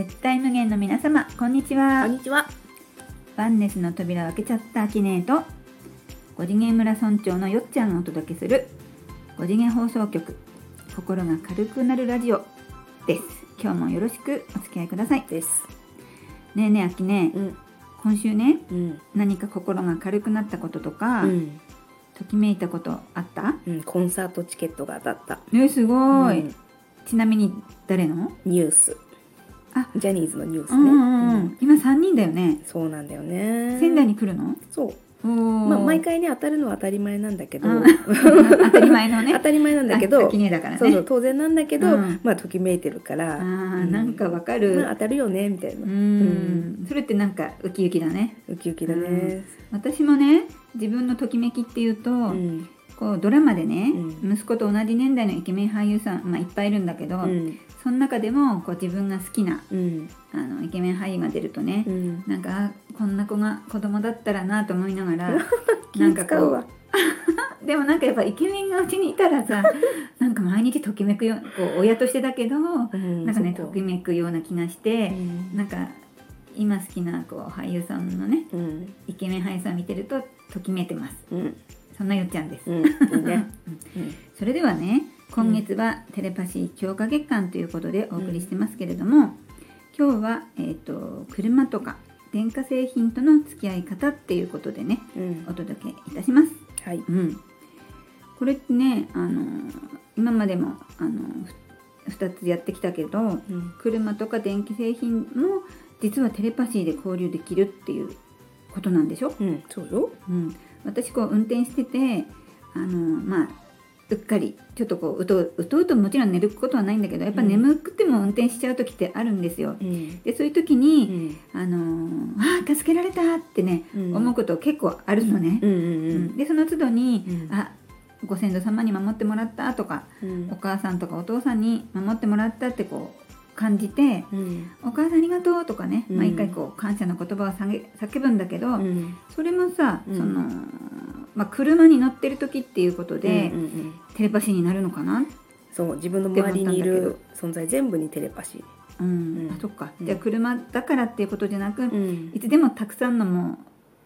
絶対無限の皆様こんにちはこんにちは。ワンネスの扉を開けちゃったアキネーと五次元村村長のよっちゃんがお届けする五次元放送局心が軽くなるラジオです今日もよろしくお付き合いくださいです。ねえねえアキネうん。今週ねうん。何か心が軽くなったこととか、うん。ときめいたことあった？うん。コンサートチケットが当たった。えすごい、うんちなみに誰の？ニュース。あジャニーズのニュースね。今3人だよねそうなんだよね。仙台に来るの？そう。おまあま毎回ね当たるのは当たり前なんだけど。うん 当たり前のね 当たり前なんだけあど。そうそう当然なんだけど、うんまあときめいてるから。あーうんなんかわかる、まあ当たるよねみたいなう。んそれってなんかウキウキだねウキウキだね。私もね自分のときめきっていうと、うん。こうドラマでね、う息子と同じ年代のイケメン俳優さん、まあ、いっぱいいるんだけど、うん。その中でもこう自分が好きなうん。あのイケメン俳優が出るとね、うん。なんかあこんな子が子供だったらなと思いながら 気使うわ。でもなんかやっぱイケメンがうちにいたらさ なんか毎日ときめくよこう親としてだけど、うんなんかねときめくような気がして、うんなんか今好きなこう俳優さんのねうん。イケメン俳優さん見てるとときめいてますうん。そんなよっちゃんです、うん。いいね。うん。それではね今月はテレパシー強化月間ということでお送りしてますけれども、今日は、えー、と車とか電化製品との付き合い方っていうことでねうんお。届けいたします。はい。うん、これってねあの今までもあのふ2つやってきたけどうん。車とか電気製品も実はテレパシーで交流できるっていうことなんでしょ、うん。そうよ。うん、私こう運転しててあのまあうっかりちょっとこううとううとうともちろん寝ることはないんだけどやっぱうん眠くても運転しちゃう時ってあるんですよ。うん。でそういう時うに、ん。あのあー助けられたってね、うん思うこと結構あるのね。でその都度に、うんあご先祖様に守ってもらったとかうんお母さんとかお父さんに守ってもらったってこう感じてうん。「お母さんありがとう」とかね、うん毎回こう感謝の言葉を叫ぶんだけど、うん。それもさ、うんそのまあ、車に乗ってる時っていうことで、うんうんうんテレパシーになるのかな、そう自分の周りにいる存在全部にテレパシうんうんあそっか、うんじゃあ車だからっていうことじゃなく、ー。うんいつでもたくさんのも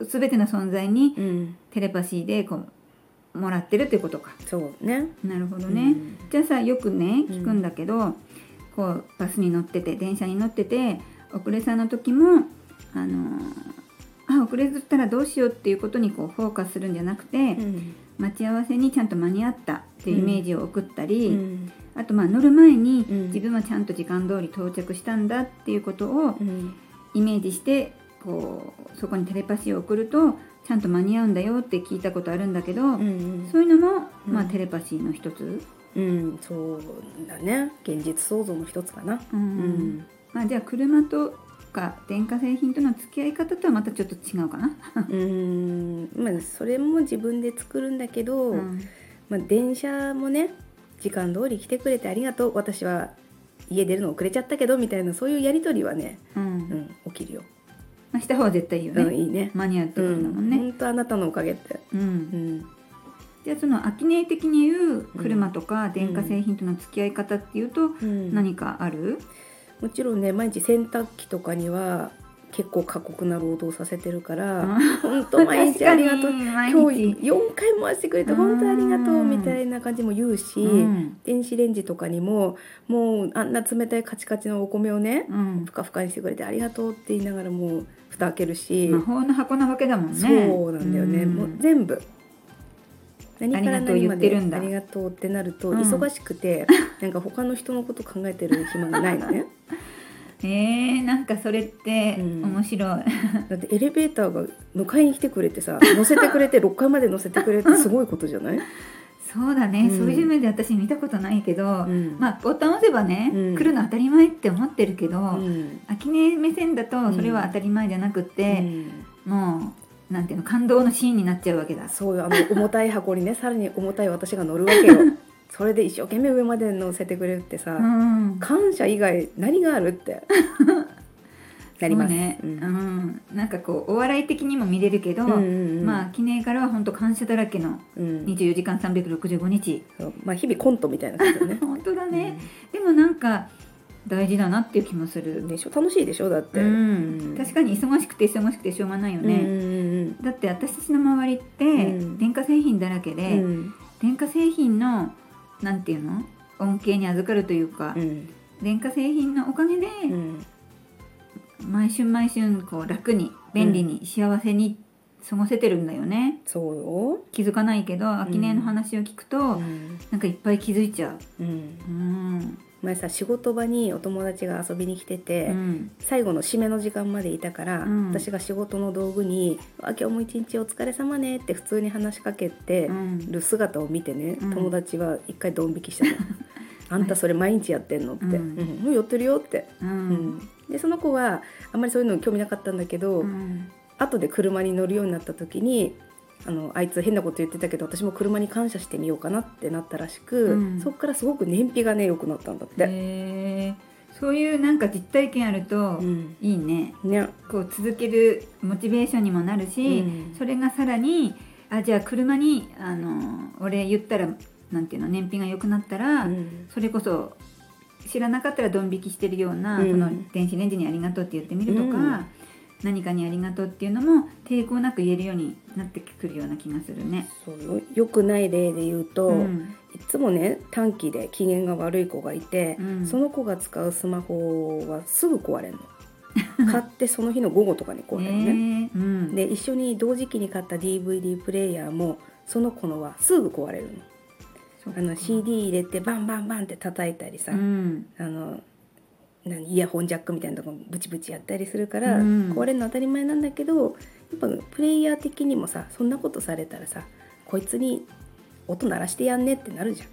う全ての存在にうん。テレパシーでこうもらってるってことか。そうね。なるほどね。うんじゃあさよくねうん聞くんだけど、こうバスに乗ってて電車に乗ってて遅れさの時もあのあ遅れずったらどうしようっていうことにこうフォーカスするんじゃなくて、うん。待ち合わせにちゃんと間に合ったっていうイメージを送ったり、うん。あとまあ乗る前にうん。自分はちゃんと時間通り到着したんだっていうことをうん。イメージしてこうそこにテレパシーを送るとちゃんと間に合うんだよって聞いたことあるんだけど、うんそういうのも、うん。まあ、テレパシーの一つ。うんそうだね。現実創造の一つかな。うん。うん。まあ、じゃあ車とか電化製品との付き合い方とはまたちょっと違うかな。うん。まあそれも自分で作るんだけど、うんまあ電車もね時間通り来てくれてありがとう。私は家出るの遅れちゃったけどみたいなそういうやりとりはね、うんうん起きるよ。まあ、した方は絶対いいよね、うんいいね。間に合うってうんことだもんね。本当あなたのおかげって。うんうん。じゃあそのアキネ的に言う車とか電化製品との付き合い方っていうとうん何かある、もちろんね毎日洗濯機とかには結構過酷な労働させてるからうん本当毎日ありがとう。今日。日4回回してくれて本当ありがとううんみたいな感じも言うし、うん。電子レンジとかにももうあんな冷たいカチカチのお米をねうん。ふかふかにしてくれてありがとうって言いながらもう蓋開けるし、魔法の箱なわけだもんね。そうなんだよね、んもう全部何からありがとう何まで言ってるんだありがとうってなるとうん。忙しくて、なんか他の人のこと考えてる暇がないのね。えー、なんかそれってうん。面白い。だってエレベーターが迎えに来てくれてさ乗せてくれて6階まで乗せてくれてすごいことじゃない、そうだね、うん。そういう目で私見たことないけど、うん。まあボタン押せばね、うん。来るの当たり前って思ってるけど、うん。秋音目線だとそれは当たり前じゃなくうて、ん。もうなんていうの感動のシーンになっちゃうわけだ。そういうあの重たい箱にねさらに重たい私が乗るわけよ。それで一生懸命上まで乗せてくれるってさ、うん、感謝以外何があるって。なります。そうね、ううん。んなんかこうお笑い的にも見れるけど、うんうんうん。まあ記念からは本当感謝だらけのうん。24時間365日。そう。まあ日々コントみたいな感じだね。本当だね、でもなんか大事だなっていう気もする、でしょ。楽しいでしょ？だって、うん。確かに忙しくて忙しくてしょうがないようんうん。ね、だって私たちの周りってうん。電化製品だらけうんで、うん。電化製品のなんていうの？恩恵に預かるというか、うん。電化製品のおかげで、うん。毎春毎春こう楽に便利に幸せに過ごせてるんだよね、そうよ、気づかないけど秋音の話を聞くと、うん。なんかいっぱい気づいちゃう。うん、うん、前さ仕事場にお友達が遊びに来てて、うん。最後の締めの時間までいたから、うん。私が仕事の道具に「あ今日も一日お疲れ様ね」って普通に話しかけてうん。る姿を見てね、うん。友達は一回ドン引きしたの 「あんたそれ毎日やってんの?」って「うん。うんもうやってるよ」って、でその子はあんまりそういうの興味なかったんだけど、うん。後で車に乗るようになった時にあのあいつ変なこと言ってたけど私も車に感謝してみようかなってなったらしく、うん。そっからすごく燃費がね良くなったんだって。そういうなんか実体験あるとうん。いいね、ね。こう続けるモチベーションにもなるし、うん。それがさらにあじゃあ車にあの俺言ったらなんていうの燃費が良くなったら、うん。それこそ知らなかったらドン引きしてるような、うん。その電子レンジにありがとうって言ってみるとか、うん何かにありがとうっていうのも抵抗なく言えるようになってくるような気がするね。そうよ。よくない例で言うと、うん。いつもね短期で機嫌が悪い子がいて、うん。その子が使うスマホはすぐ壊れるの。買ってその日の午後とかに壊れるのね、えーうん、で一緒に同時期に買った DVD プレイヤーもその子のはすぐ壊れるの。あの CD 入れてバンバンバンって叩いたりさ、うん。あの何イヤホンジャックみたいなとこブチブチやったりするから、うん。壊れるの当たり前なんだけどやっぱプレイヤー的にもさそんなことされたらさこいつに音鳴らしてやんねってなるじゃん。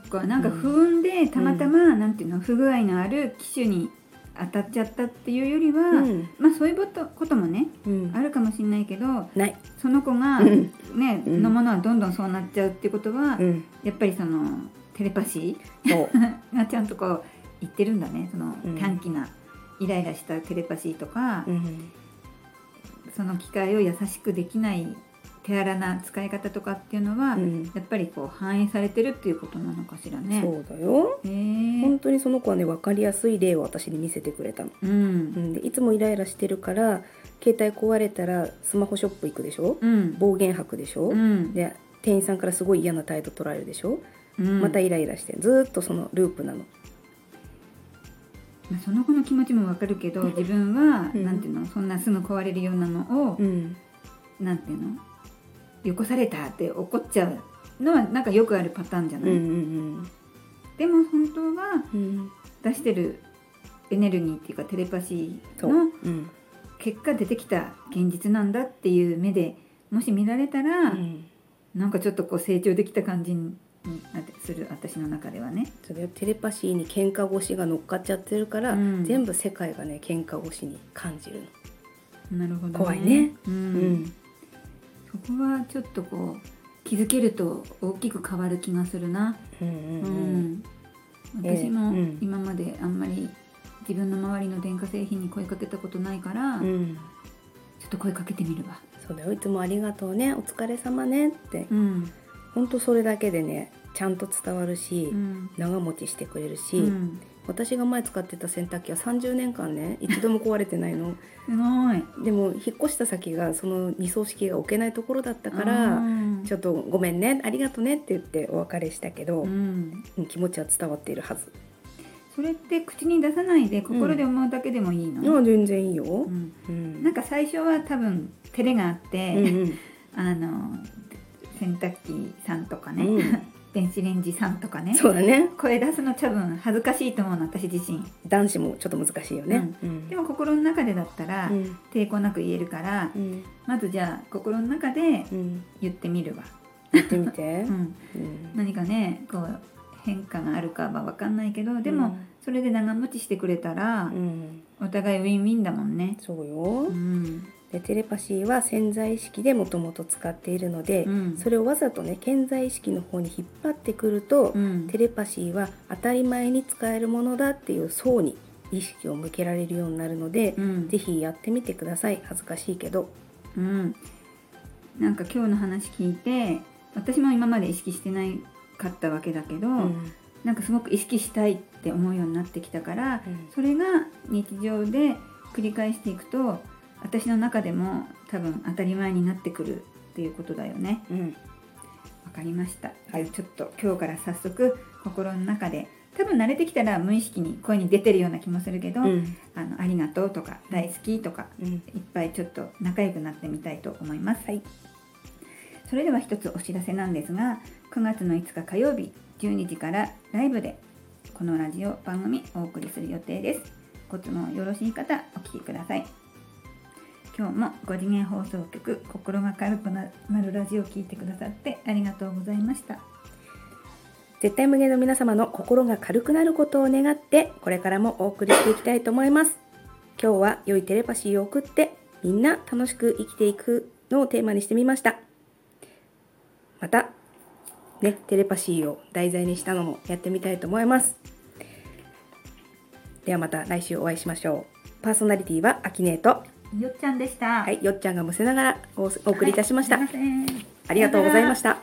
そっかなんか不運でたまたま、なんていうの不具合のある機種に当たっちゃったっていうよりは、うん。まあそういうこともねうん。あるかもしれないけどない、その子が、うん。ね、うん。のものはどんどんそうなっちゃうっていうことは、うん、やっぱりそのテレパシー がちゃんとこう言ってるんだね。そのうん。短期なイライラしたテレパシーとか、うん。その機械を優しくできない手荒な使い方とかっていうのは、うん。やっぱりこう反映されてるっていうことなのかしらね。そうだよ。本当にその子はね分かりやすい例を私に見せてくれたの、ううんん、でいつもイライラしてるから携帯壊れたらスマホショップ行くでしょ？うん。暴言吐くでしょ、うん。で店員さんからすごい嫌な態度取られるでしょ、うん。またイライラしてずーっとそのループなのまあその子の気持ちもわかるけど自分は、うん。なんていうの？そんなすぐ壊れるようなのを、うん。なんていうの？よこされたって怒っちゃうのはなんかよくあるパターンじゃうんない、うん。でも本当はうん。出してるエネルギーっていうかテレパシーのうん。結果出てきた現実なんだっていう目でもし見られたら、うん。なんかちょっとこう成長できた感じになってする私の中ではね。それテレパシーに喧嘩腰が乗っかっちゃってるから、うん。全部世界がね喧嘩腰に感じるの、なるほど、怖いね。ううん。んそこはちょっとこう気づけると大きく変わる気がするな。うんううん。私もうん。今まであんまり自分の周りの電化製品に声かけたことないから、ちょうんっと声かけてみるわ。そうだよ。いつもありがとうね。お疲れ様ねって。うん。ほんとそれだけでねちゃんと伝わるし、うん。長持ちしてくれるし、うん。私が前使ってた洗濯機は30年間ね一度も壊れてないの。すごい。でも引っ越した先がその二層式が置けないところだったからうん。ちょっとごめんねありがとねって言ってお別れしたけど、うん。うん気持ちは伝わっているはず、それって口に出さないで心で思うだけでもいいの、あ全然いいよ、うん。うん。なんか最初は多分照れがあって、うんうん。あの洗濯機さんとかね、うん電子レンジさんとかね。そうだね。声出すの多分恥ずかしいと思うの私自身。男子もちょっと難しいよね、うん。でも心の中でだったらうん。抵抗なく言えるから、うん。まずじゃあ心の中でうん。言ってみるわ、言ってみて。何かねこう変化があるかは分かんないけどでも、それで長持ちしてくれたらう、ん、お互いウィンウィンだもんね。そうよ、うん。でテレパシーは潜在意識でもともと使っているので、うん。それをわざとね潜在意識の方に引っ張ってくると、うん。テレパシーは当たり前に使えるものだっていう層に意識を向けられるようになるので、うん。ぜひやってみてください。恥ずかしいけど。うん、なんか今日の話聞いて私も今まで意識してないかったわけだけど、うん。なんかすごく意識したいって思うようになってきたから、うん。それが日常で繰り返していくと私の中でも多分当たり前になってくるっていうことだよね。うん。わかりました。はい。ちょっと今日から早速心の中で多分慣れてきたら無意識に声に出てるような気もするけど、うん。あのありがとうとか大好きとかうん。いっぱいちょっと仲良くなってみたいと思います。はい。それでは一つお知らせなんですが9月の5日火曜日12時からライブでこのラジオ番組お送りする予定です。ご都合よろしい方お聞きください今日も5次元放送局心が軽くなるラジオを聞いてくださってありがとうございました。絶対無限の皆様の心が軽くなることを願ってこれからもお送りしていきたいと思います。今日は良いテレパシーを送ってみんな楽しく生きていくのをテーマにしてみました。またねテレパシーを題材にしたのもやってみたいと思います。ではまた来週お会いしましょう。パーソナリティはアキネートよっちゃんでした。はいよっちゃんがむせながらおお送りいたしました、ありがとうございました